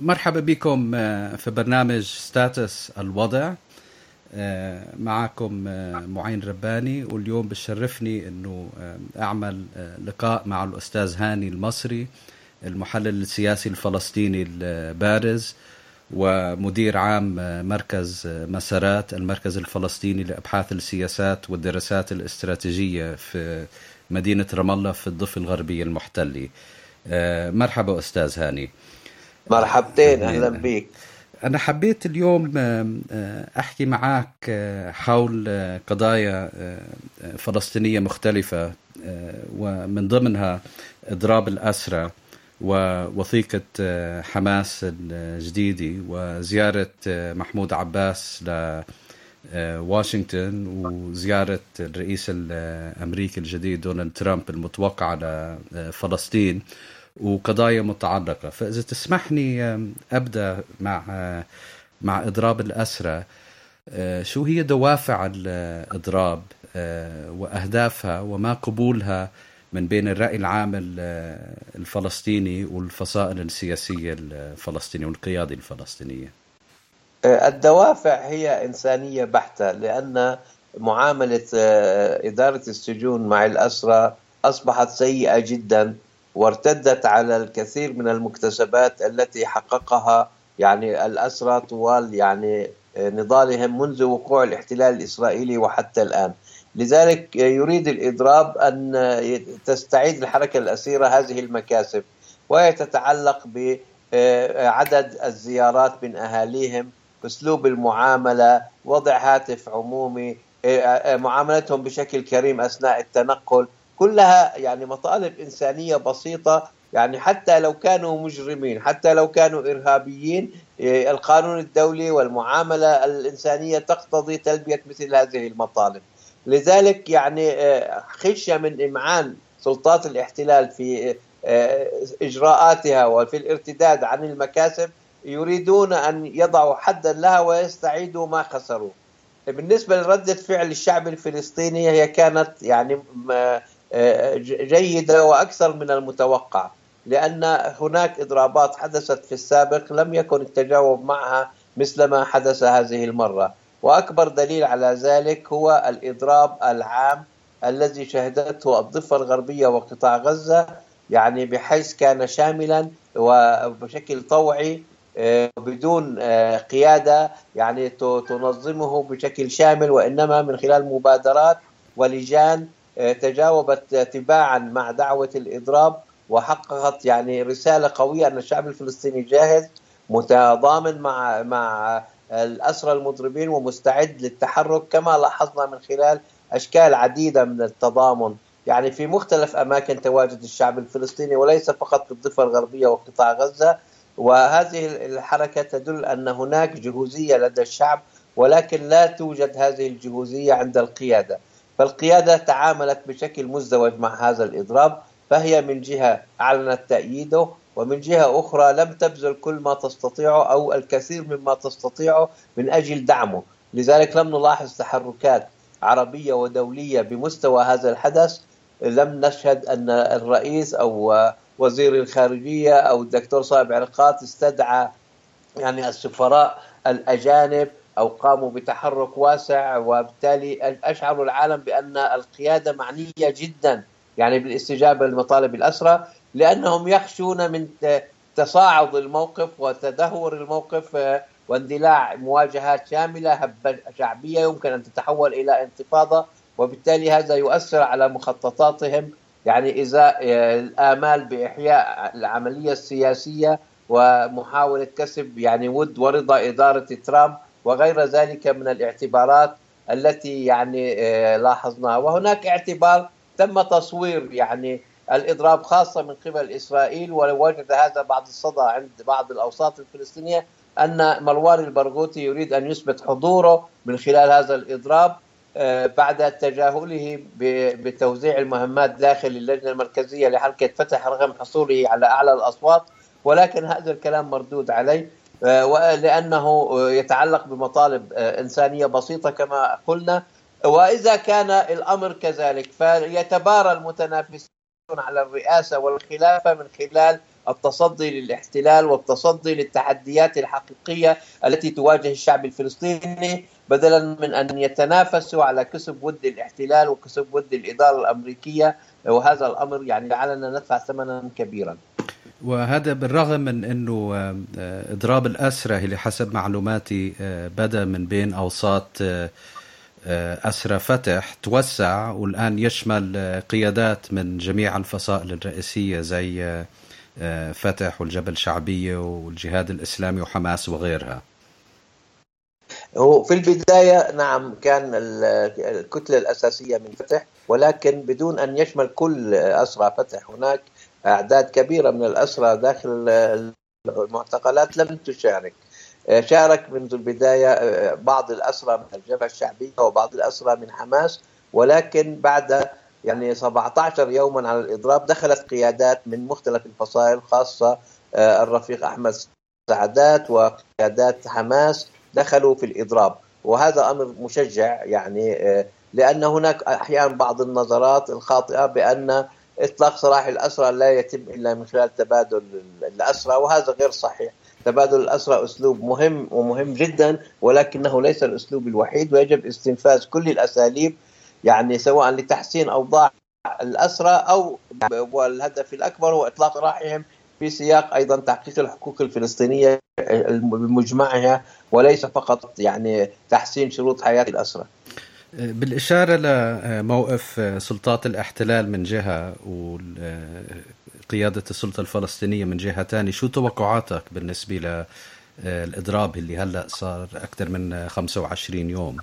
مرحبا بكم آه، في برنامج Status الوضع آه، معكم آه، معين رباني واليوم بشرفني إنه أعمل لقاء مع الأستاذ هاني المصري المحلل السياسي الفلسطيني البارز. ومدير عام مركز مسارات المركز الفلسطيني لأبحاث السياسات والدراسات الاستراتيجية في مدينة رام الله في الضفة الغربية المحتلة. مرحبا أستاذ هاني. مرحبتين أهلا بك. أنا حبيت اليوم أحكي معك حول قضايا فلسطينية مختلفة ومن ضمنها إضراب الأسرى. ووثيقة حماس الجديدة وزيارة محمود عباس لواشنطن وزيارة الرئيس الأمريكي الجديد دونالد ترامب المتوقعة لفلسطين وقضايا متعلقة. فإذا تسمحني أبدأ مع مع إضراب الأسرى. شو هي دوافع الإضراب وأهدافها وما قبولها من بين الرأي العام الفلسطيني والفصائل السياسية الفلسطينية والقيادة الفلسطينية الدوافع هي إنسانية بحتة لأن معاملة إدارة السجون مع الأسرى أصبحت سيئة جدا وارتدت على الكثير من المكتسبات التي حققها يعني الأسرى طوال يعني نضالهم منذ وقوع الاحتلال الإسرائيلي وحتى الآن. لذلك يريد الإضراب أن تستعيد الحركة الأسيرة هذه المكاسب وهي تتعلق بعدد الزيارات من أهاليهم أسلوب المعاملة وضع هاتف عمومي معاملتهم بشكل كريم أثناء التنقل. كلها يعني مطالب إنسانية بسيطة يعني حتى لو كانوا مجرمين حتى لو كانوا إرهابيين القانون الدولي والمعاملة الإنسانية تقتضي تلبية مثل هذه المطالب. لذلك يعني إيه، خشية من إمعان سلطات الاحتلال في إيه، إجراءاتها وفي الارتداد عن المكاسب يريدون أن يضعوا حدا لها ويستعيدوا ما خسروا. بالنسبة لردة فعل الشعب الفلسطيني هي كانت يعني جيدة وأكثر من المتوقع لأن هناك إضرابات حدثت في السابق لم يكن التجاوب معها مثل ما حدث هذه المرة. وأكبر دليل على ذلك هو الإضراب العام الذي شهدته الضفة الغربية وقطاع غزة يعني بحيث كان شاملا وبشكل طوعي آه، بدون آه، قيادة يعني تنظمه بشكل شامل وإنما من خلال مبادرات ولجان تجاوبت تباعا مع دعوة الإضراب وحققت يعني رسالة قوية أن الشعب الفلسطيني جاهز متضامن مع مع الأسرى المضربين ومستعد للتحرك كما لاحظنا من خلال أشكال عديدة من التضامن. يعني في مختلف أماكن تواجد الشعب الفلسطيني وليس فقط في الضفة الغربية وقطاع غزة. وهذه الحركة تدل أن هناك جهوزية لدى الشعب ولكن لا توجد هذه الجهوزية عند القيادة. فالقيادة تعاملت بشكل مزدوج مع هذا الإضراب فهي من جهة أعلنت تأييده ومن جهة أخرى لم تبذل كل ما تستطيعه أو الكثير مما تستطيعه من أجل دعمه. لذلك لم نلاحظ تحركات عربية ودولية بمستوى هذا الحدث. لم نشهد أن الرئيس أو وزير الخارجية أو الدكتور صاحب علاقات استدعى يعني السفراء الأجانب أو قاموا بتحرك واسع وبالتالي اشعروا العالم بأن القيادة معنية جدا يعني بالاستجابة لمطالب الأسرى. لأنهم يخشون من تصاعد الموقف وتدهور الموقف آه، واندلاع مواجهات شاملة هبة شعبية يمكن أن تتحول إلى انتفاضة وبالتالي هذا يؤثر على مخططاتهم يعني ازاء آه، الآمال بإحياء العملية السياسية ومحاولة كسب يعني ود ورضا إدارة ترامب وغير ذلك من الاعتبارات التي يعني آه، لاحظناها. وهناك اعتبار تم تصوير يعني الإضراب خاصة من قبل إسرائيل ووجد هذا بعض الصدى عند بعض الأوساط الفلسطينية أن مروان البرغوثي يريد أن يثبت حضوره من خلال هذا الإضراب آه، بعد تجاهله بتوزيع المهمات داخل اللجنة المركزية لحركة فتح رغم حصوله على أعلى الأصوات. ولكن هذا الكلام مردود عليه لأنه يتعلق بمطالب إنسانية بسيطة كما قلنا. وإذا كان الأمر كذلك فيتبارى المتنافسون على الرئاسة والخلافة من خلال التصدي للاحتلال والتصدي للتحديات الحقيقية التي تواجه الشعب الفلسطيني بدلا من أن يتنافسوا على كسب ود الاحتلال وكسب ود الإدارة الأمريكية. وهذا الأمر يعني جعلنا ندفع ثمنا كبيرا. وهذا بالرغم من إنه آه، إضراب الاسرى اللي حسب معلوماتي آه، بدا من بين أوساط آه، أسرى فتح توسع والآن يشمل قيادات من جميع الفصائل الرئيسية زي فتح والجبل شعبيه والجهاد الإسلامي وحماس وغيرها. هو في البداية نعم كان الكتلة الأساسية من فتح ولكن بدون أن يشمل كل أسرى فتح هناك أعداد كبيرة من الأسرى داخل المعتقلات لم تشارك شارك منذ البداية بعض الأسرى من الجبهة الشعبية وبعض الأسرى من حماس ولكن بعد يعني 17 يوما على الإضراب دخلت قيادات من مختلف الفصائل خاصة الرفيق أحمد سعدات وقيادات حماس دخلوا في الإضراب. وهذا أمر مشجع يعني لأن هناك أحيانا بعض النظرات الخاطئة بأن إطلاق سراح الأسرى لا يتم إلا من خلال تبادل الأسرى وهذا غير صحيح. تبادل الأسرى أسلوب مهم ومهم جدا ولكنه ليس الأسلوب الوحيد ويجب استنفاذ كل الأساليب يعني سواء لتحسين أوضاع الأسرى أو والهدف الأكبر هو إطلاق سراحهم في سياق أيضا تحقيق الحقوق الفلسطينية بمجمعها وليس فقط يعني تحسين شروط حياة الأسرى. بالإشارة لموقف سلطات الاحتلال من جهة وقيادة السلطة الفلسطينية من جهة ثانية شو توقعاتك بالنسبة للإضراب اللي هلأ صار أكثر من 25 يوم؟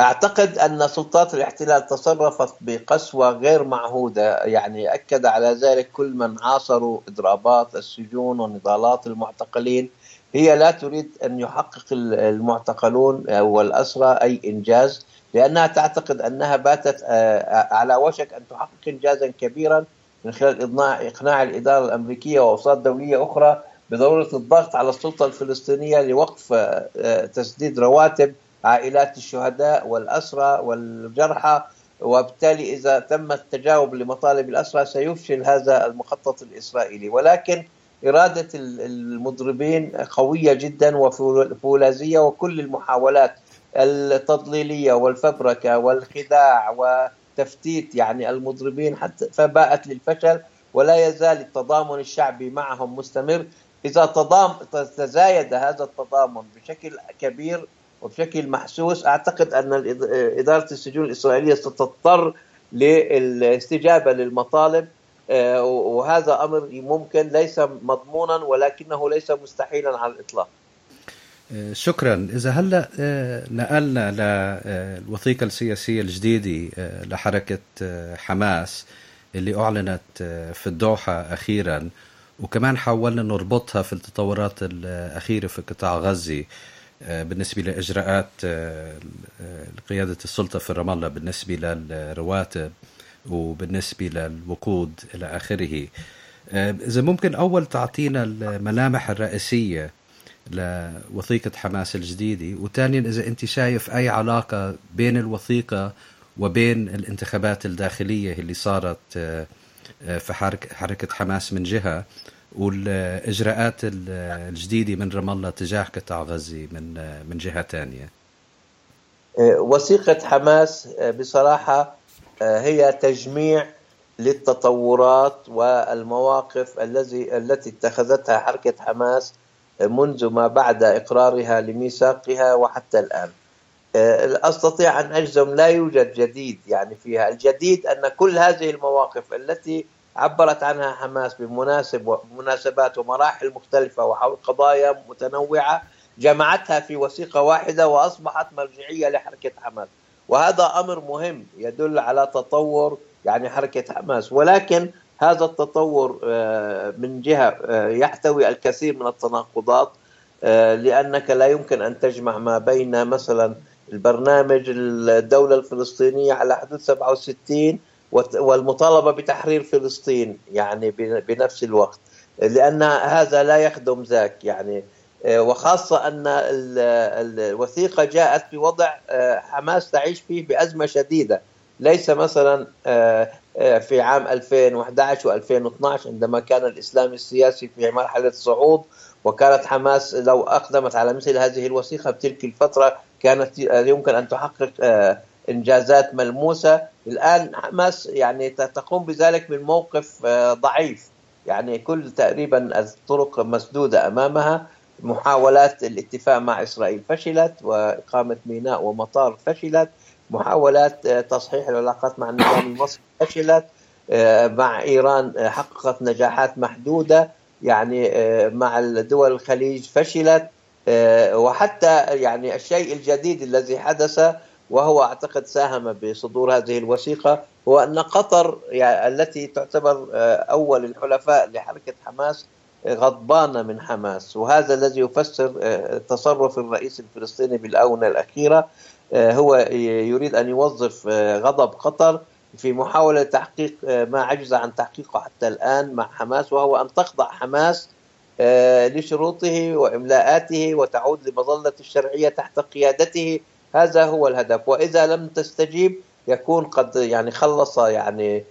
أعتقد أن سلطات الاحتلال تصرفت بقسوة غير معهودة. يعني أكد على ذلك كل من عاصروا إضرابات السجون ونضالات المعتقلين. هي لا تريد أن يحقق المعتقلون والأسرى أي إنجاز لأنها تعتقد أنها باتت آه، على وشك أن تحقق إنجازا كبيرا. من خلال إقناع, إقناع الإدارة الأمريكية وأوساط دولية أخرى بضرورة الضغط على السلطة الفلسطينية لوقف آه، تسديد رواتب عائلات الشهداء والأسرى والجرحى. وبالتالي إذا تم التجاوب لمطالب الأسرى سيفشل هذا المخطط الإسرائيلي. ولكن إرادة المضربين قوية جدا وفولاذية وكل المحاولات التضليلية والفبركة والخداع وتفتيت يعني المضربين حتى فباءت للفشل ولا يزال التضامن الشعبي معهم مستمر إذا تضام تزايد هذا التضامن بشكل كبير وبشكل محسوس أعتقد أن إدارة السجون الإسرائيلية ستضطر للاستجابة للمطالب آه، وهذا أمر ممكن ليس مضمونا ولكنه ليس مستحيلا على الإطلاق. آه، شكرا. إذا هلأ آه، نقلنا للوثيقه السياسية الجديدة لحركة حماس اللي أعلنت في الدوحة أخيرا. وكمان حاولنا نربطها في التطورات الأخيرة في قطاع غزة بالنسبة لإجراءات قيادة السلطة في رام الله بالنسبة للرواتب وبالنسبة للوقود إلى آخره. آه، إذا ممكن أول تعطينا الملامح الرئيسية لوثيقة حماس الجديدة. وثانيا إذا أنت شايف أي علاقة بين الوثيقة وبين الانتخابات الداخلية اللي صارت آه، آه، في حركة حماس من جهة والإجراءات الجديدة من رام الله تجاه قطاع غزة من من جهة ثانية وثيقة حماس بصراحة هي تجميع للتطورات والمواقف الذي التي اتخذتها حركة حماس منذ ما بعد إقرارها لميثاقها وحتى الآن. أستطيع أن أجزم لا يوجد جديد يعني فيها الجديد أن كل هذه المواقف التي عبرت عنها حماس بمناسب مناسبات ومراحل مختلفة وحول قضايا متنوعة جمعتها في وثيقة واحدة وأصبحت مرجعية لحركة حماس. وهذا أمر مهم يدل على تطور يعني حركة حماس. ولكن هذا التطور آه، من جهة آه، يحتوي الكثير من التناقضات آه، لأنك لا يمكن أن تجمع ما بين مثلا البرنامج الدولة الفلسطينية على حدود 67 والمطالبة بتحرير فلسطين يعني بنفس الوقت. لأن هذا لا يخدم ذاك يعني وخاصة أن الوثيقة جاءت في وضع حماس تعيش فيه بأزمة شديدة. ليس مثلا في عام 2011 و2012 عندما كان الإسلام السياسي في مرحلة صعود وكانت حماس لو أقدمت على مثل هذه الوثيقة بتلك الفترة كانت يمكن أن تحقق إنجازات ملموسة. الآن حماس يعني تقوم بذلك من موقف ضعيف. يعني كل تقريبا الطرق مسدودة أمامها محاولات الاتفاق مع إسرائيل فشلت وإقامة ميناء ومطار فشلت. محاولات تصحيح العلاقات مع النظام المصري فشلت مع إيران حققت نجاحات محدودة يعني مع دول الخليج فشلت وحتى يعني الشيء الجديد الذي حدث وهو أعتقد ساهم بصدور هذه الوثيقة هو أن قطر يعني التي تعتبر أول الحلفاء لحركة حماس غضبانه من حماس وهذا الذي يفسر تصرف الرئيس الفلسطيني بالآونة الأخيرة هو يريد أن يوظف غضب قطر في محاولة تحقيق ما عجز عن تحقيقه حتى الآن مع حماس وهو أن تخضع حماس لشروطه وإملاءاته وتعود لمظلة الشرعية تحت قيادته. هذا هو الهدف. وإذا لم تستجيب يكون قد يعني خلص يعني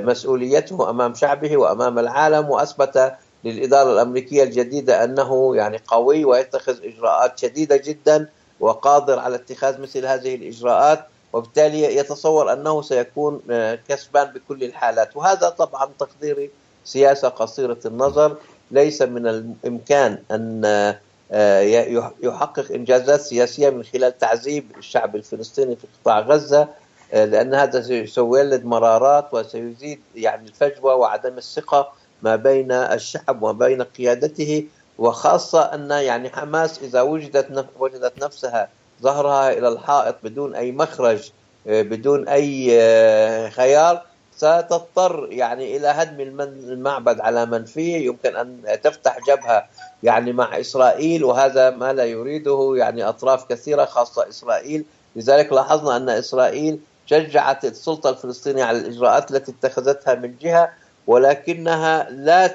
مسؤوليته أمام شعبه وأمام العالم وأثبت للإدارة الأمريكية الجديدة أنه يعني قوي ويتخذ إجراءات شديدة جدا وقادر على اتخاذ مثل هذه الإجراءات وبالتالي يتصور أنه سيكون كسبان بكل الحالات. وهذا طبعا تقديري سياسة قصيرة النظر ليس من الإمكان أن يحقق إنجازات سياسية من خلال تعذيب الشعب الفلسطيني في قطاع غزة لأن هذا سيولد مرارات وسيزيد يعني الفجوة وعدم الثقة ما بين الشعب وما بين قيادته. وخاصة أن يعني حماس إذا وجدت وجدت نفسها ظهرها إلى الحائط بدون أي مخرج بدون أي خيار ستضطر يعني إلى هدم المعبد على من فيه. يمكن أن تفتح جبهة يعني مع إسرائيل وهذا ما لا يريده يعني أطراف كثيرة خاصة إسرائيل. لذلك لاحظنا أن إسرائيل شجعت السلطة الفلسطينية على الإجراءات التي اتخذتها من جهة ولكنها لا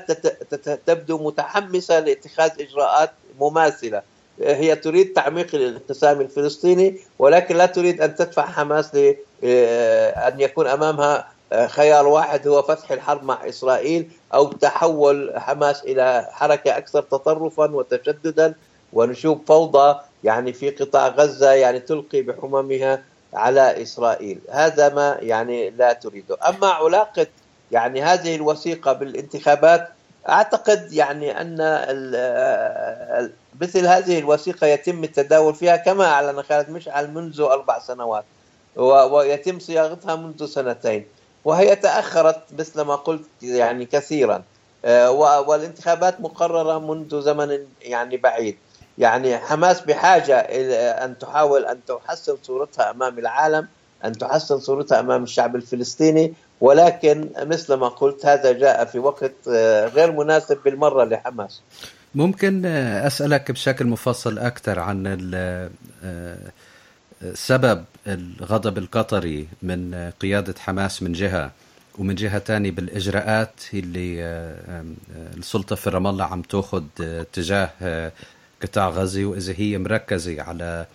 تبدو متحمسة لاتخاذ إجراءات مماثلة. هي تريد تعميق الانقسام الفلسطيني ولكن لا تريد أن تدفع حماس لأن يكون أمامها خيار واحد هو فتح الحرب مع إسرائيل أو تحول حماس إلى حركة أكثر تطرفا وتشددا. ونشوف فوضى يعني في قطاع غزة يعني تلقي بحممها على إسرائيل، هذا ما يعني لا تريده، أما علاقة يعني هذه الوثيقة بالانتخابات أعتقد يعني أن مثل هذه الوثيقة يتم التداول فيها كما أعلن خالد مشعل منذ أربع سنوات ويتم صياغتها منذ سنتين. وهي تأخرت مثل ما قلت يعني كثيرا والانتخابات مقررة منذ زمن يعني بعيد يعني حماس بحاجة إلى أن تحاول أن تحسن صورتها أمام العالم أن تحسن صورتها أمام الشعب الفلسطيني ولكن مثل ما قلت هذا جاء في وقت غير مناسب بالمرة لحماس. ممكن أسألك بشكل مفصل أكثر عن سبب الغضب القطري من قيادة حماس من جهة ومن جهة تانية بالإجراءات اللي السلطة في رام الله عم تأخذ تجاه قطاع غزة وإذا هي مركزة على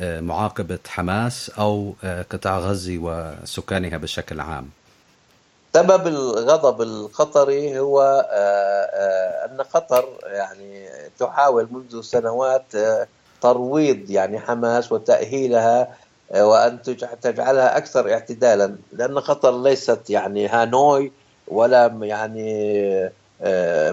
معاقبة حماس أو قطاع غزة وسكانها بشكل عام. سبب الغضب القطري هو أن قطر يعني تحاول منذ سنوات ترويض يعني حماس وتأهيلها وأن تجعلها أكثر اعتدالا لأن قطر ليست يعني هانوي ولا يعني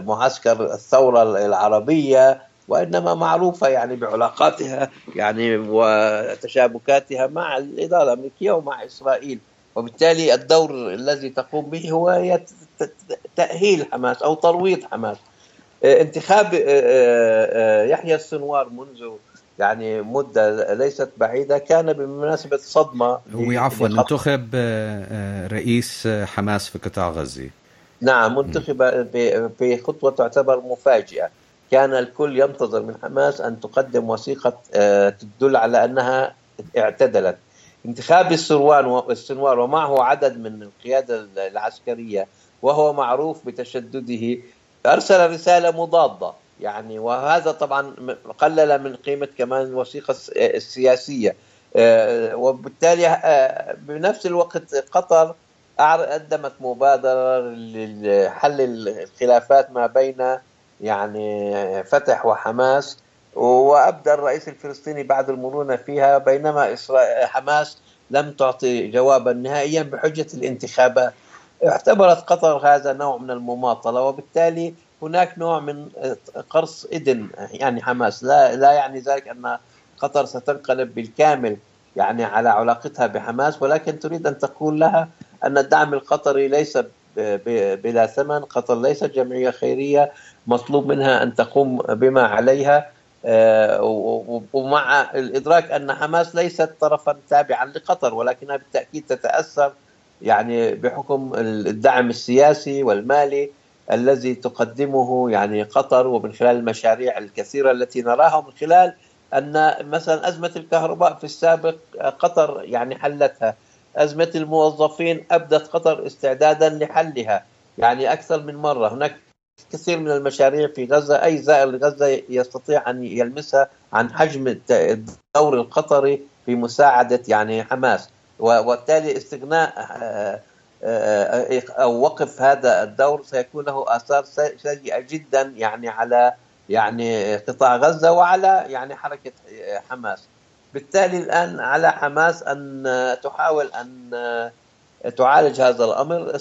معسكر الثورة العربية وإنما معروفة يعني بعلاقاتها يعني وتشابكاتها مع الإدارة الأمريكية ومع إسرائيل. وبالتالي الدور الذي تقوم به هو تأهيل حماس أو ترويض حماس. انتخاب يحيى السنوار منذ يعني مدة ليست بعيدة كان بمناسبة صدمة هو عفوا انتخب رئيس حماس في قطاع غزة. نعم منتخب في خطوة تعتبر مفاجئة. كان الكل ينتظر من حماس أن تقدم وثيقة تدل على أنها اعتدلت. انتخاب السروان السنوار ومعه عدد من القيادة العسكرية وهو معروف بتشدده. أرسل رسالة مضادة يعني وهذا طبعا قلل من قيمة كمان الوثيقة السياسية. آه، وبالتالي آه، بنفس الوقت قطر قدمت مبادرة لحل الخلافات ما بين يعني فتح وحماس وأبدى الرئيس الفلسطيني بعد المرونة فيها بينما حماس لم تعطي جوابا نهائيا بحجة الانتخابات اعتبرت قطر هذا نوع من المماطلة وبالتالي هناك نوع من قرص إذن يعني حماس. لا, لا يعني ذلك أن قطر ستنقلب بالكامل يعني على علاقتها بحماس ولكن تريد أن تقول لها أن الدعم القطري ليس بلا ثمن. قطر ليست جمعية خيرية مطلوب منها أن تقوم بما عليها. ومع الإدراك أن حماس ليست طرفا تابعا لقطر ولكنها بالتأكيد تتأثر يعني بحكم الدعم السياسي والمالي الذي تقدمه يعني قطر ومن خلال المشاريع الكثيرة التي نراها من خلال أن مثلا أزمة الكهرباء في السابق قطر يعني حلتها. أزمة الموظفين أبدت قطر استعدادا لحلها يعني أكثر من مرة. هناك كثير من المشاريع في غزة. أي زائر لغزة يستطيع أن يلمسها عن حجم الدور القطري في مساعدة يعني حماس. وبالتالي استغناء آه، آه، أو وقف هذا الدور سيكون له آثار سيئة جدا يعني على يعني قطاع غزة وعلى يعني حركة حماس. بالتالي الآن على حماس أن تحاول أن تعالج هذا الأمر.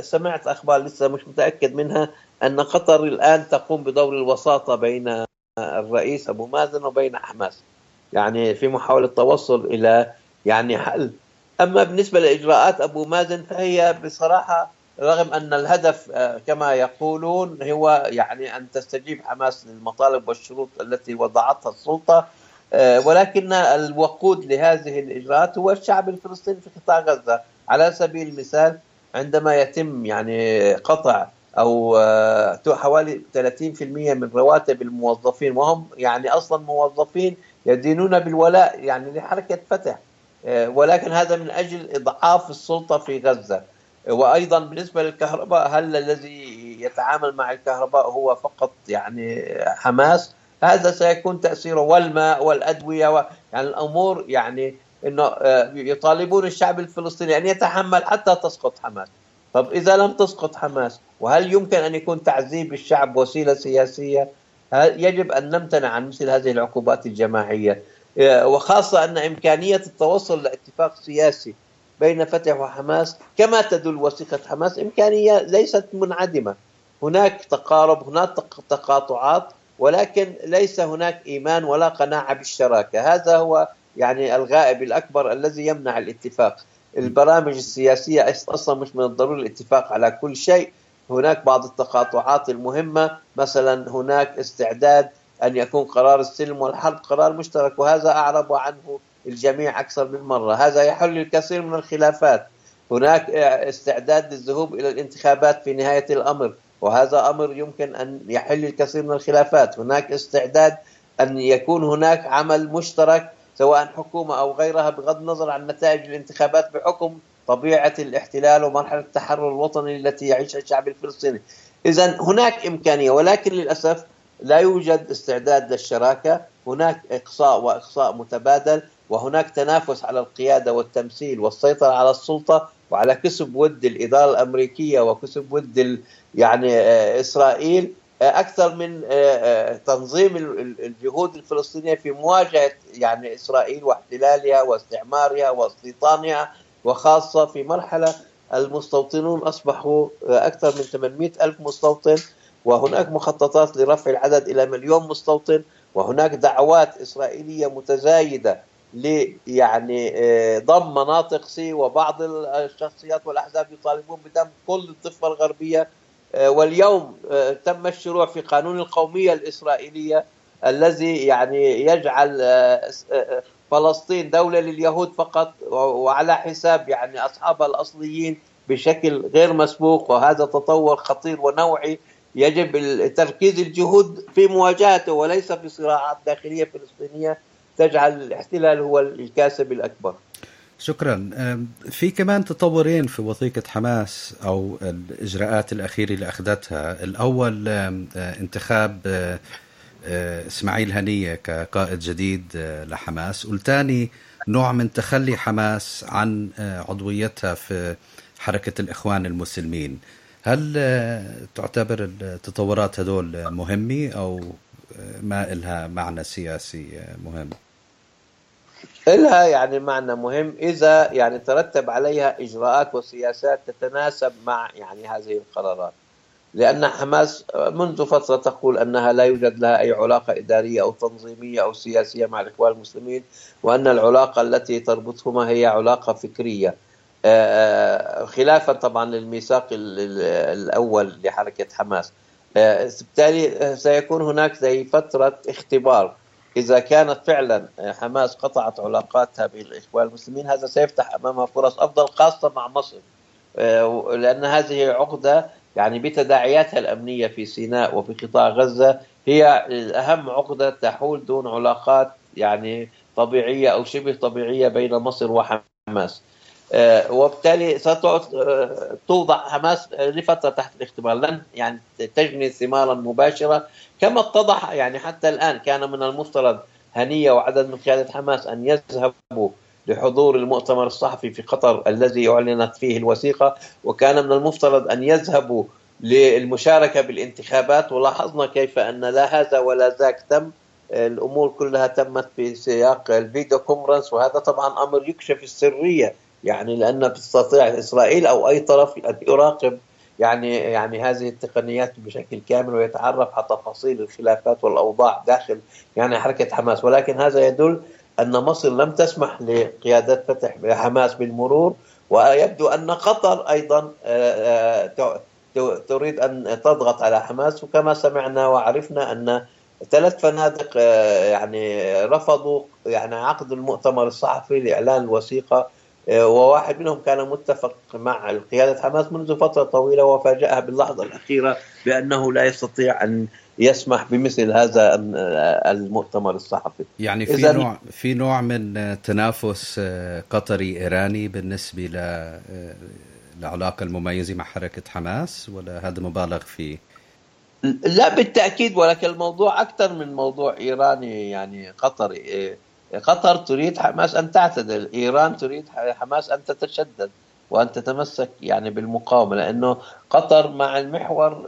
سمعت أخبار لسه مش متأكد منها أن قطر الآن تقوم بدور الوساطة بين الرئيس أبو مازن وبين حماس. يعني في محاولة توصل إلى يعني حل. أما بالنسبة لإجراءات أبو مازن فهي بصراحة رغم أن الهدف كما يقولون هو يعني أن تستجيب حماس للمطالب والشروط التي وضعتها السلطة ولكن الوقود لهذه الإجراءات هو الشعب الفلسطيني في قطاع غزة. على سبيل المثال عندما يتم يعني قطع أو آه، حوالي 30% من رواتب الموظفين وهم يعني أصلا موظفين يدينون بالولاء يعني لحركة فتح آه، ولكن هذا من أجل إضعاف السلطة في غزة. وأيضا بالنسبة للكهرباء هل الذي يتعامل مع الكهرباء هو فقط يعني حماس؟ هذا سيكون تأثيره والماء والأدوية و... يعني الأمور يعني إنه آه، يطالبون الشعب الفلسطيني أن يتحمل حتى تسقط حماس. طب إذا لم تسقط حماس وهل يمكن أن يكون تعذيب الشعب وسيلة سياسية؟ يجب أن نمتنع عن مثل هذه العقوبات الجماعية؟ آه، وخاصة أن إمكانية التوصل لاتفاق سياسي بين فتح وحماس كما تدل وثيقة حماس إمكانية ليست منعدمة. هناك تقارب هناك تقاطعات ولكن ليس هناك إيمان ولا قناعة بالشراكة. هذا هو يعني الغائب الأكبر الذي يمنع الاتفاق. البرامج السياسية أصلا مش من الضروري الاتفاق على كل شيء. هناك بعض التقاطعات المهمة مثلا هناك استعداد أن يكون قرار السلم والحرب قرار مشترك وهذا أعرب عنه الجميع أكثر من مرة. هذا يحل الكثير من الخلافات. هناك استعداد للذهوب إلى الانتخابات في نهاية الأمر وهذا أمر يمكن أن يحل الكثير من الخلافات. هناك استعداد أن يكون هناك عمل مشترك سواء حكومة أو غيرها بغض النظر عن نتائج الانتخابات بحكم طبيعة الاحتلال ومرحلة التحرر الوطني التي يعيشها الشعب الفلسطيني. إذا هناك إمكانية ولكن للأسف لا يوجد استعداد للشراكة. هناك إقصاء وإقصاء متبادل وهناك تنافس على القيادة والتمثيل والسيطرة على السلطة وعلى كسب ود الإدارة الأمريكية وكسب ود يعني آه، إسرائيل. أكثر من آه، آه، تنظيم الجهود الفلسطينية في مواجهة يعني إسرائيل واحتلالها واستعمارها واستيطانها وخاصة في مرحلة المستوطنون أصبحوا آه، أكثر من 800 ألف مستوطن وهناك مخططات لرفع العدد إلى مليون مستوطن وهناك دعوات إسرائيلية متزايدة ل يعني ضم مناطق سي وبعض الشخصيات والأحزاب يطالبون بدم كل الضفة الغربية واليوم آه، تم الشروع في قانون القومية الإسرائيلية الذي يعني يجعل آه، فلسطين دولة لليهود فقط وعلى حساب يعني أصحابها الأصليين بشكل غير مسبوق. وهذا تطور خطير ونوعي يجب تركيز الجهود في مواجهته وليس في صراعات داخلية فلسطينية تجعل الاحتلال هو الكاسب الأكبر. شكرا. في كمان تطورين في وثيقة حماس أو الإجراءات الأخيرة اللي أخذتها. الأول انتخاب إسماعيل هنية كقائد جديد لحماس. والثاني نوع من تخلي حماس عن عضويتها في حركة الإخوان المسلمين. هل تعتبر التطورات هدول مهمة أو ما إلها معنى سياسي مهم؟ لها يعني معنى مهم. إذا يعني ترتب عليها إجراءات وسياسات تتناسب مع يعني هذه القرارات. لأن حماس منذ فترة تقول أنها لا يوجد لها أي علاقة إدارية أو تنظيمية أو سياسية مع الإخوان المسلمين وأن العلاقة التي تربطهما هي علاقة فكرية. آه، خلافا طبعا للميثاق الأول لحركة حماس. آه، بالتالي سيكون هناك زي فترة اختبار. إذا كانت فعلا حماس قطعت علاقاتها بالإخوان المسلمين هذا سيفتح أمامها فرص أفضل خاصة مع مصر. آه، لأن هذه عقدة يعني بتداعياتها الأمنية في سيناء وفي قطاع غزة هي الأهم عقدة تحول دون علاقات يعني طبيعية أو شبه طبيعية بين مصر وحماس. آه، وبالتالي ستوضع آه، حماس لفترة تحت الاختبار لن يعني تجني ثمارا مباشرة كما اتضح يعني حتى الآن كان من المفترض هنية وعدد من قيادة حماس أن يذهبوا لحضور المؤتمر الصحفي في قطر الذي أعلنت فيه الوثيقة وكان من المفترض أن يذهبوا للمشاركة بالانتخابات. ولاحظنا كيف أن لا هذا ولا ذاك تم. الأمور كلها تمت في سياق الفيديو كونفرنس وهذا طبعا أمر يكشف السرية يعني لأن تستطيع إسرائيل أو أي طرف أن يراقب يعني يعني هذه التقنيات بشكل كامل ويتعرف على تفاصيل الخلافات والأوضاع داخل يعني حركة حماس. ولكن هذا يدل أن مصر لم تسمح لقيادات فتح حماس بالمرور ويبدو أن قطر أيضا آه، آه، تريد أن تضغط على حماس. وكما سمعنا وعرفنا أن ثلاث فنادق آه، يعني رفضوا يعني عقد المؤتمر الصحفي لإعلان الوثيقة وواحد منهم كان متفق مع قيادة حماس منذ فترة طويلة وفاجأها باللحظة الأخيرة بأنه لا يستطيع أن يسمح بمثل هذا المؤتمر الصحفي. يعني في نوع في نوع من تنافس آه، قطري إيراني بالنسبة ل العلاقه آه، المميزة مع حركة حماس؟ ولا هذا مبالغ فيه؟ لا بالتأكيد ولكن الموضوع أكثر من موضوع إيراني يعني قطري. قطر تريد حماس أن تعتدل إيران تريد حماس أن تتشدد وأن تتمسك يعني بالمقاومة لأنه قطر مع المحور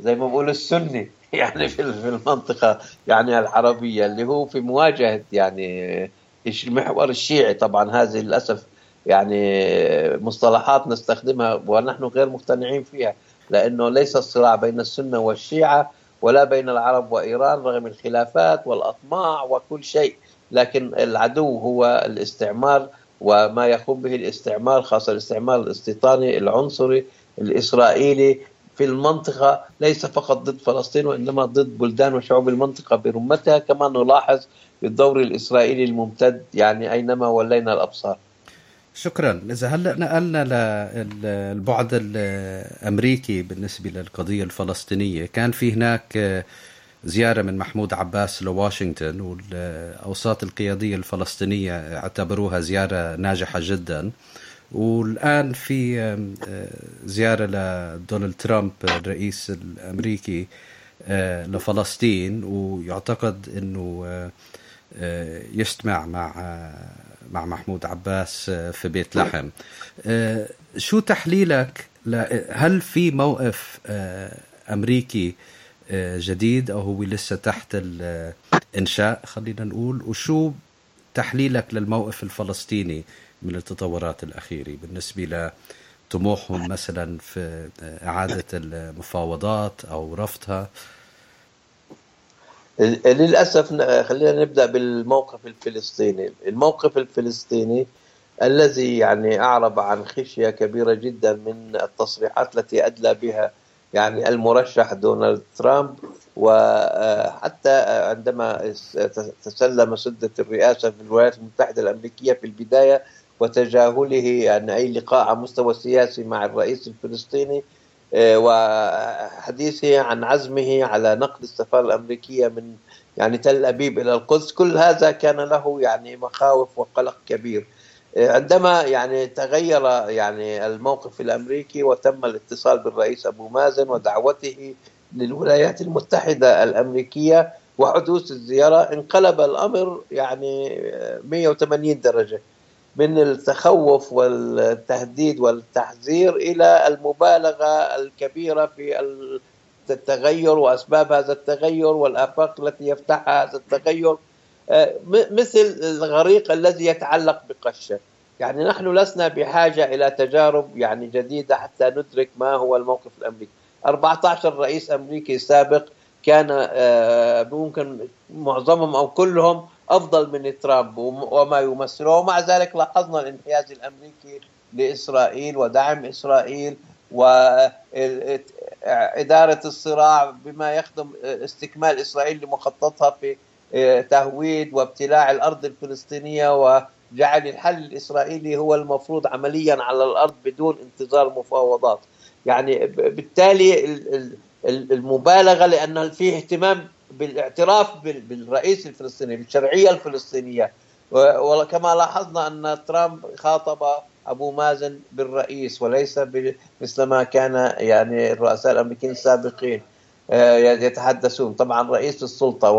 زي ما بقول السني يعني في المنطقة يعني العربية اللي هو في مواجهة يعني المحور الشيعي. طبعا هذه للأسف يعني مصطلحات نستخدمها ونحن غير مقتنعين فيها لأنه ليس الصراع بين السنة والشيعة ولا بين العرب وإيران رغم الخلافات والأطماع وكل شيء. لكن العدو هو الاستعمار وما يقوم به الاستعمار خاصة الاستعمار الاستيطاني العنصري الإسرائيلي في المنطقة. ليس فقط ضد فلسطين وإنما ضد بلدان وشعوب المنطقة برمتها كما نلاحظ بالدور الإسرائيلي الممتد يعني أينما ولينا الأبصار. شكرا. إذا هلأ نقلنا للبعد الأمريكي بالنسبة للقضية الفلسطينية كان في هناك زيارة من محمود عباس لواشنطن والأوساط القيادية الفلسطينية اعتبروها زيارة ناجحة جدا. والآن في زيارة لدونالد ترامب الرئيس الأمريكي لفلسطين. ويعتقد إنه يجتمع مع مع محمود عباس آه، في بيت لحم. آه، شو تحليلك هل في موقف آه، أمريكي جديد أو هو لسه تحت الإنشاء خلينا نقول؟ وشو تحليلك للموقف الفلسطيني من التطورات الأخيرة بالنسبة لطموحهم مثلا في إعادة المفاوضات أو رفضها؟ للأسف خلينا نبدأ بالموقف الفلسطيني، الموقف الفلسطيني الذي يعني أعرب عن خشية كبيرة جدا من التصريحات التي أدلى بها يعني المرشح دونالد ترامب وحتى عندما تسلم سدة الرئاسة في الولايات المتحدة الأمريكية في البداية وتجاهله يعني أي لقاء على مستوى سياسي مع الرئيس الفلسطيني آه، وحديثه عن عزمه على نقل السفارة الأمريكية من يعني تل أبيب إلى القدس. كل هذا كان له يعني مخاوف وقلق كبير. عندما يعني تغير يعني الموقف الأمريكي وتم الاتصال بالرئيس أبو مازن ودعوته للولايات المتحدة الأمريكية وحدوث الزيارة انقلب الأمر يعني 180 درجة. من التخوف والتهديد والتحذير إلى المبالغة الكبيرة في التغير وأسباب هذا التغير والآفاق التي يفتحها هذا التغير. آه، مثل الغريق الذي يتعلق بقشة. يعني نحن لسنا بحاجة إلى تجارب يعني جديدة حتى ندرك ما هو الموقف الأمريكي. 14 رئيس أمريكي سابق كان آه، ممكن معظمهم أو كلهم أفضل من ترامب وما يمثله. ومع ذلك لاحظنا الانحياز الأمريكي لإسرائيل ودعم إسرائيل وإدارة الصراع بما يخدم استكمال إسرائيل لمخططها في تهويد وابتلاع الأرض الفلسطينية وجعل الحل الإسرائيلي هو المفروض عمليا على الأرض بدون انتظار مفاوضات. يعني بالتالي المبالغة لأن فيه اهتمام بالاعتراف بالرئيس الفلسطيني بالشرعية الفلسطينية. وكما لاحظنا أن ترامب خاطب أبو مازن بالرئيس وليس مثل ما كان يعني الرؤساء الأمريكيين السابقين آه، يتحدثون. طبعا رئيس السلطة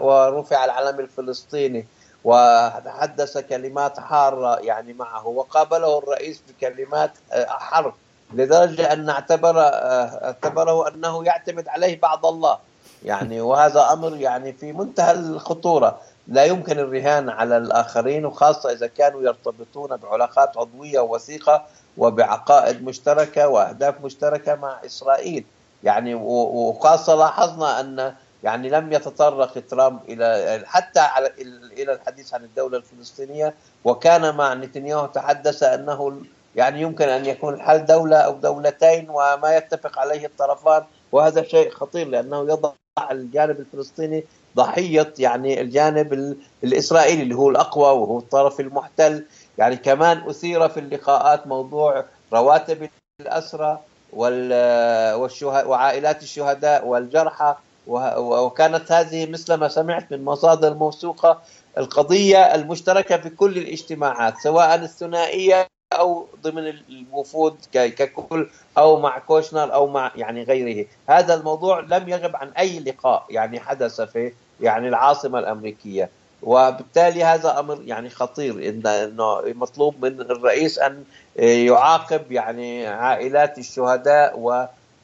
ورفع العلم الفلسطيني وتحدث كلمات حارة يعني معه وقابله الرئيس بكلمات آه، حرب لدرجة أن اعتبر آه، اعتبره أنه يعتمد عليه بعض الله. يعني وهذا أمر يعني في منتهى الخطورة. لا يمكن الرهان على الآخرين وخاصة إذا كانوا يرتبطون بعلاقات عضوية وثيقة وبعقائد مشتركة وأهداف مشتركة مع إسرائيل. يعني وخاصة لاحظنا أن يعني لم يتطرق ترامب إلى حتى على إلى الحديث عن الدولة الفلسطينية. وكان مع نتنياهو تحدث أنه يعني يمكن أن يكون الحل دولة أو دولتين وما يتفق عليه الطرفان. وهذا شيء خطير لأنه يضع الجانب الفلسطيني ضحية يعني الجانب الإسرائيلي اللي هو الأقوى وهو الطرف المحتل. يعني كمان أثير في اللقاءات موضوع رواتب الاسرى والشهداء وعائلات الشهداء والجرحى. وكانت هذه مثل ما سمعت من مصادر موثوقة القضية المشتركة في كل الاجتماعات سواء الثنائية أو ضمن الوفود ككل أو مع كوشنر أو مع يعني غيره. هذا الموضوع لم يغب عن أي لقاء يعني حدث في يعني العاصمة الأمريكية. وبالتالي هذا أمر يعني خطير إنه مطلوب من الرئيس أن يعاقب يعني عائلات الشهداء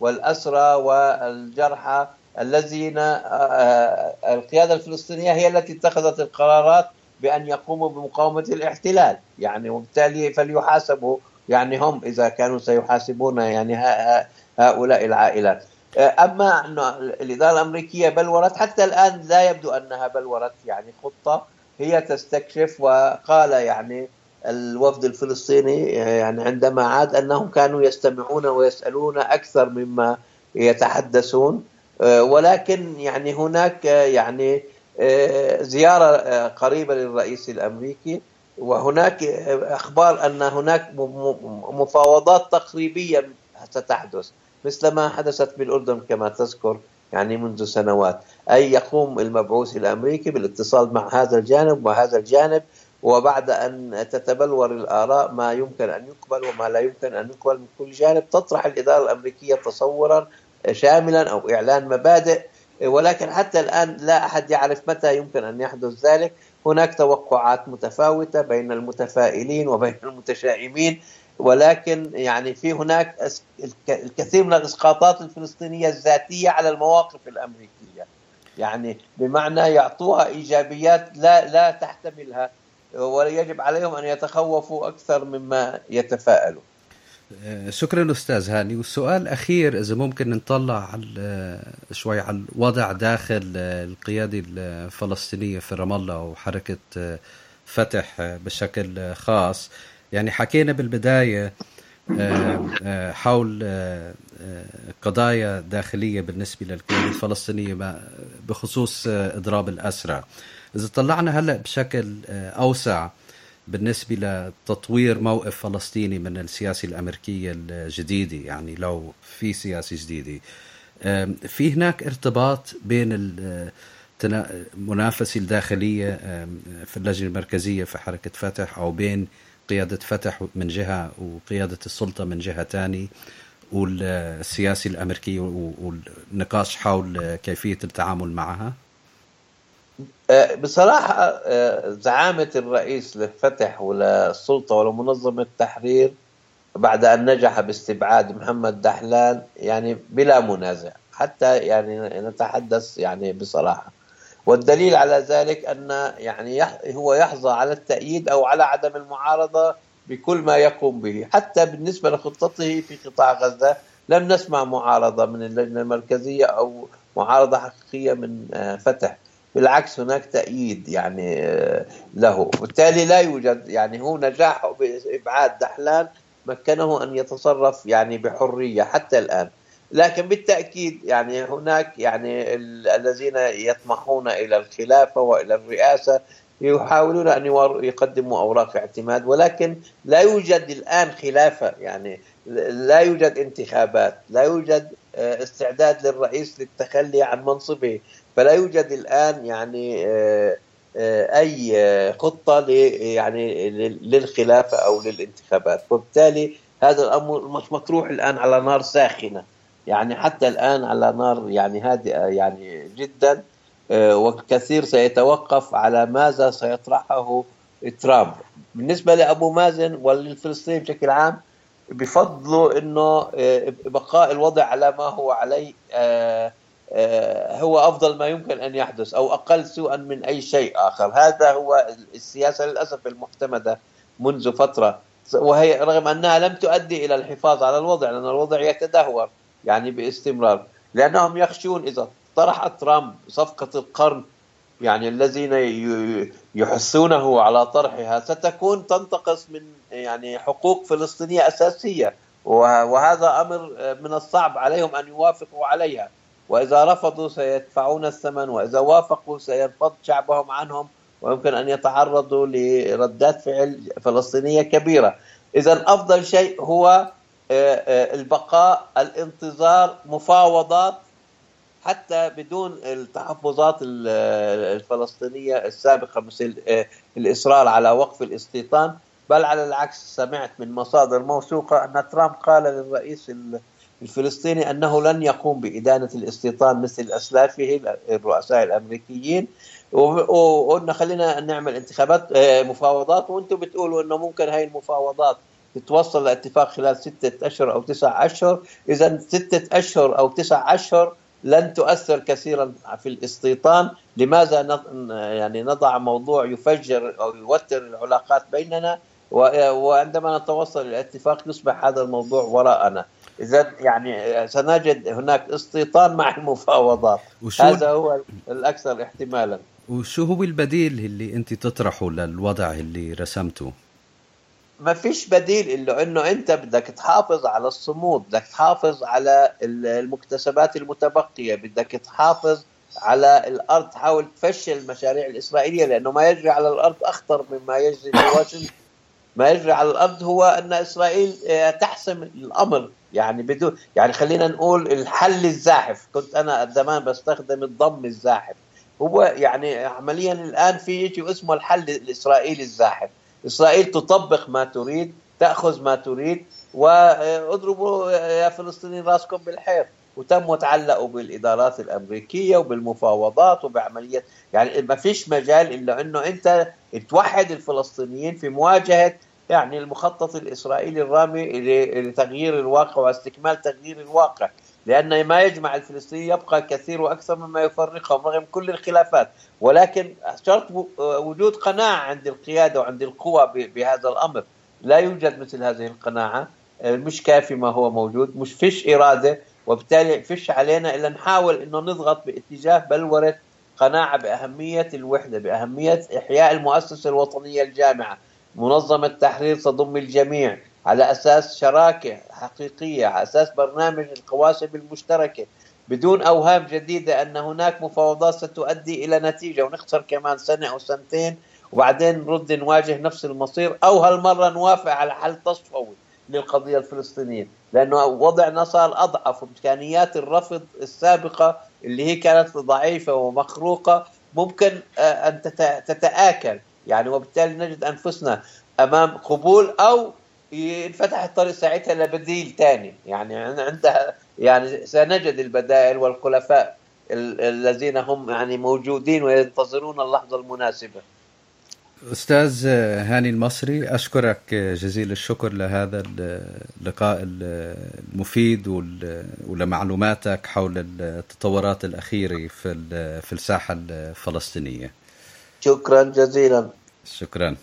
والأسرى والجرحى الذين آه، آه، القيادة الفلسطينية هي التي اتخذت القرارات بأن يقوموا بمقاومة الاحتلال. يعني وبالتالي فليحاسبوا يعني هم إذا كانوا سيحاسبون يعني هؤلاء العائلات. أما أنه الإدارة الأمريكية بلورت حتى الآن لا يبدو أنها بلورت يعني خطة هي تستكشف وقال يعني الوفد الفلسطيني يعني عندما عاد أنهم كانوا يستمعون ويسألون أكثر مما يتحدثون. ولكن يعني هناك يعني آه، زيارة آه، قريبة للرئيس الأمريكي. وهناك آه، أخبار أن هناك مفاوضات تقريبية ستحدث مثل ما حدثت بالأردن كما تذكر يعني منذ سنوات. أي يقوم المبعوث الأمريكي بالاتصال مع هذا الجانب وهذا الجانب وبعد أن تتبلور الآراء ما يمكن أن يقبل وما لا يمكن أن يقبل من كل جانب تطرح الإدارة الأمريكية تصورا شاملا أو إعلان مبادئ ولكن حتى الآن لا أحد يعرف متى يمكن أن يحدث ذلك. هناك توقعات متفاوتة بين المتفائلين وبين المتشائمين ولكن يعني في هناك الكثير من الإسقاطات الفلسطينية الذاتية على المواقف الأمريكية. يعني بمعنى يعطوها إيجابيات لا لا تحتملها ويجب عليهم أن يتخوفوا أكثر مما يتفائلوا شكرا أستاذ هاني. والسؤال الأخير إذا ممكن نطلع على آه، شوي على الوضع داخل آه، القيادة الفلسطينية في رام الله وحركة فتح بشكل خاص. يعني حكينا بالبداية حول قضايا داخلية بالنسبة للقيادة الفلسطينية بخصوص إضراب الأسرى. إذا طلعنا هلأ بشكل أوسع بالنسبة لتطوير موقف فلسطيني من السياسة الأمريكية الجديدة يعني لو في سياسة جديدة. في هناك ارتباط بين المنافسة الداخلية في اللجنة المركزية في حركة فتح أو بين قيادة فتح من جهة وقيادة السلطة من جهة تانية والسياسي الأمريكي والنقاش حول كيفية التعامل معها. بصراحة أه، زعامة الرئيس للفتح وللسلطة ولمنظمة التحرير بعد أن نجح باستبعاد محمد دحلان يعني بلا منازع. حتى يعني نتحدث يعني بصراحة. والدليل على ذلك أن يعني هو يحظى على التأييد أو على عدم المعارضة بكل ما يقوم به. حتى بالنسبة لخطته في قطاع غزة لم نسمع معارضة من اللجنة المركزية أو معارضة حقيقية من آه، فتح. بالعكس هناك تأييد يعني آه، له. بالتالي لا يوجد يعني هو نجاحه بإبعاد دحلان مكنه أن يتصرف يعني بحرية حتى الآن. لكن بالتأكيد يعني هناك يعني الذين يطمحون إلى الخلافة وإلى الرئاسة يحاولون أن يقدموا أوراق اعتماد ولكن لا يوجد الآن خلافة يعني لا يوجد انتخابات لا يوجد آه، استعداد للرئيس للتخلي عن منصبه. فلا يوجد الآن يعني آه، آه، أي خطة يعني للخلافة أو للانتخابات. وبالتالي هذا الأمر مطروح الآن على نار ساخنة. يعني حتى الآن على نار يعني هادئة يعني جدا آه، والكثير سيتوقف على ماذا سيطرحه ترامب. بالنسبة لأبو مازن وللفلسطيني بشكل عام بفضلوا آه، بقاء الوضع على ما هو عليه آه، هو أفضل ما يمكن أن يحدث أو أقل سوءا من أي شيء آخر. هذا هو السياسة للأسف المعتمدة منذ فترة. وهي رغم أنها لم تؤدي إلى الحفاظ على الوضع لأن الوضع يتدهور يعني باستمرار. لأنهم يخشون إذا طرح ترامب صفقة القرن يعني الذين يحثونه على طرحها ستكون تنتقص من يعني حقوق فلسطينية أساسية. وهذا أمر من الصعب عليهم أن يوافقوا عليها. وإذا رفضوا سيدفعون الثمن وإذا وافقوا سينفض شعبهم عنهم ويمكن أن يتعرضوا لردات فعل فلسطينية كبيرة. إذا أفضل شيء هو آه، آه، البقاء الانتظار مفاوضات حتى بدون التحفظات الفلسطينية السابقة مثل آه، الإصرار على وقف الاستيطان بل على العكس سمعت من مصادر موثوقة أن ترامب قال للرئيس الفلسطيني أنه لن يقوم بإدانة الاستيطان مثل أسلافه الرؤساء الأمريكيين. وقلنا خلينا نعمل انتخابات مفاوضات. وأنتم بتقولوا إنه ممكن هاي المفاوضات تتوصل لاتفاق خلال ستة أشهر أو تسعة أشهر. إذا ستة أشهر أو تسعة أشهر لن تؤثر كثيرا في الاستيطان. لماذا يعني نضع موضوع يفجر أو يوتر العلاقات بيننا؟ وعندما نتوصل إلى اتفاق يصبح هذا الموضوع وراءنا. إذا يعني سنجد هناك استيطان مع المفاوضات هذا هو الأكثر احتمالا. وشو هو البديل اللي أنت تطرحه للوضع اللي رسمته؟ ما فيش بديل إلا إنه أنت بدك تحافظ على الصمود بدك تحافظ على المكتسبات المتبقية بدك تحافظ على الأرض. تحاول تفشل المشاريع الإسرائيلية لأنه ما يجري على الأرض أخطر مما يجري في واشنطن. ما يجري على الأرض هو أن إسرائيل آه، تحسم الأمر. يعني بدون يعني خلينا نقول الحل الزاحف. كنت أنا زمان بستخدم الضم الزاحف. هو يعني عمليا الآن في شيء اسمه الحل الإسرائيلي الزاحف. إسرائيل تطبق ما تريد تأخذ ما تريد واضربوا يا فلسطينيين راسكم بالحيط. وتم وتعلقوا بالإدارات الأمريكية وبالمفاوضات وبعمليات. يعني ما فيش مجال إلا أنه أنت توحد الفلسطينيين في مواجهة يعني المخطط الإسرائيلي الرامي لتغيير الواقع واستكمال تغيير الواقع لأن ما يجمع الفلسطينيين يبقى كثير وأكثر مما يفرقهم رغم كل الخلافات. ولكن شرط وجود قناعة عند القيادة وعند القوى بهذا الأمر. لا يوجد مثل هذه القناعة. مش كافي ما هو موجود مش فيش إرادة وبالتالي فيش علينا إلا نحاول أنه نضغط باتجاه بلورة قناعة بأهمية الوحدة بأهمية إحياء المؤسسة الوطنية الجامعة. منظمة تحرير تضم الجميع على أساس شراكة حقيقية على أساس برنامج القواسم المشتركة. بدون أوهام جديدة أن هناك مفاوضات ستؤدي إلى نتيجة. ونخسر كمان سنة أو سنتين وبعدين نرد نواجه نفس المصير أو هالمرة نوافق على حل تصفوي للقضية الفلسطينية. لأنه وضعنا صار أضعف وإمكانيات الرفض السابقة اللي هي كانت ضعيفة ومخروقة ممكن آه، أن تتآكل. يعني وبالتالي نجد أنفسنا أمام قبول أو ينفتح الطريق ساعتها لبديل ثاني يعني عندها يعني سنجد البدائل والخلفاء الذين هم يعني موجودين وينتظرون اللحظة المناسبة. أستاذ هاني المصري أشكرك جزيل الشكر لهذا اللقاء المفيد ولمعلوماتك حول التطورات الأخيرة في في الساحة الفلسطينية. شكرا جزيلا. شكرا.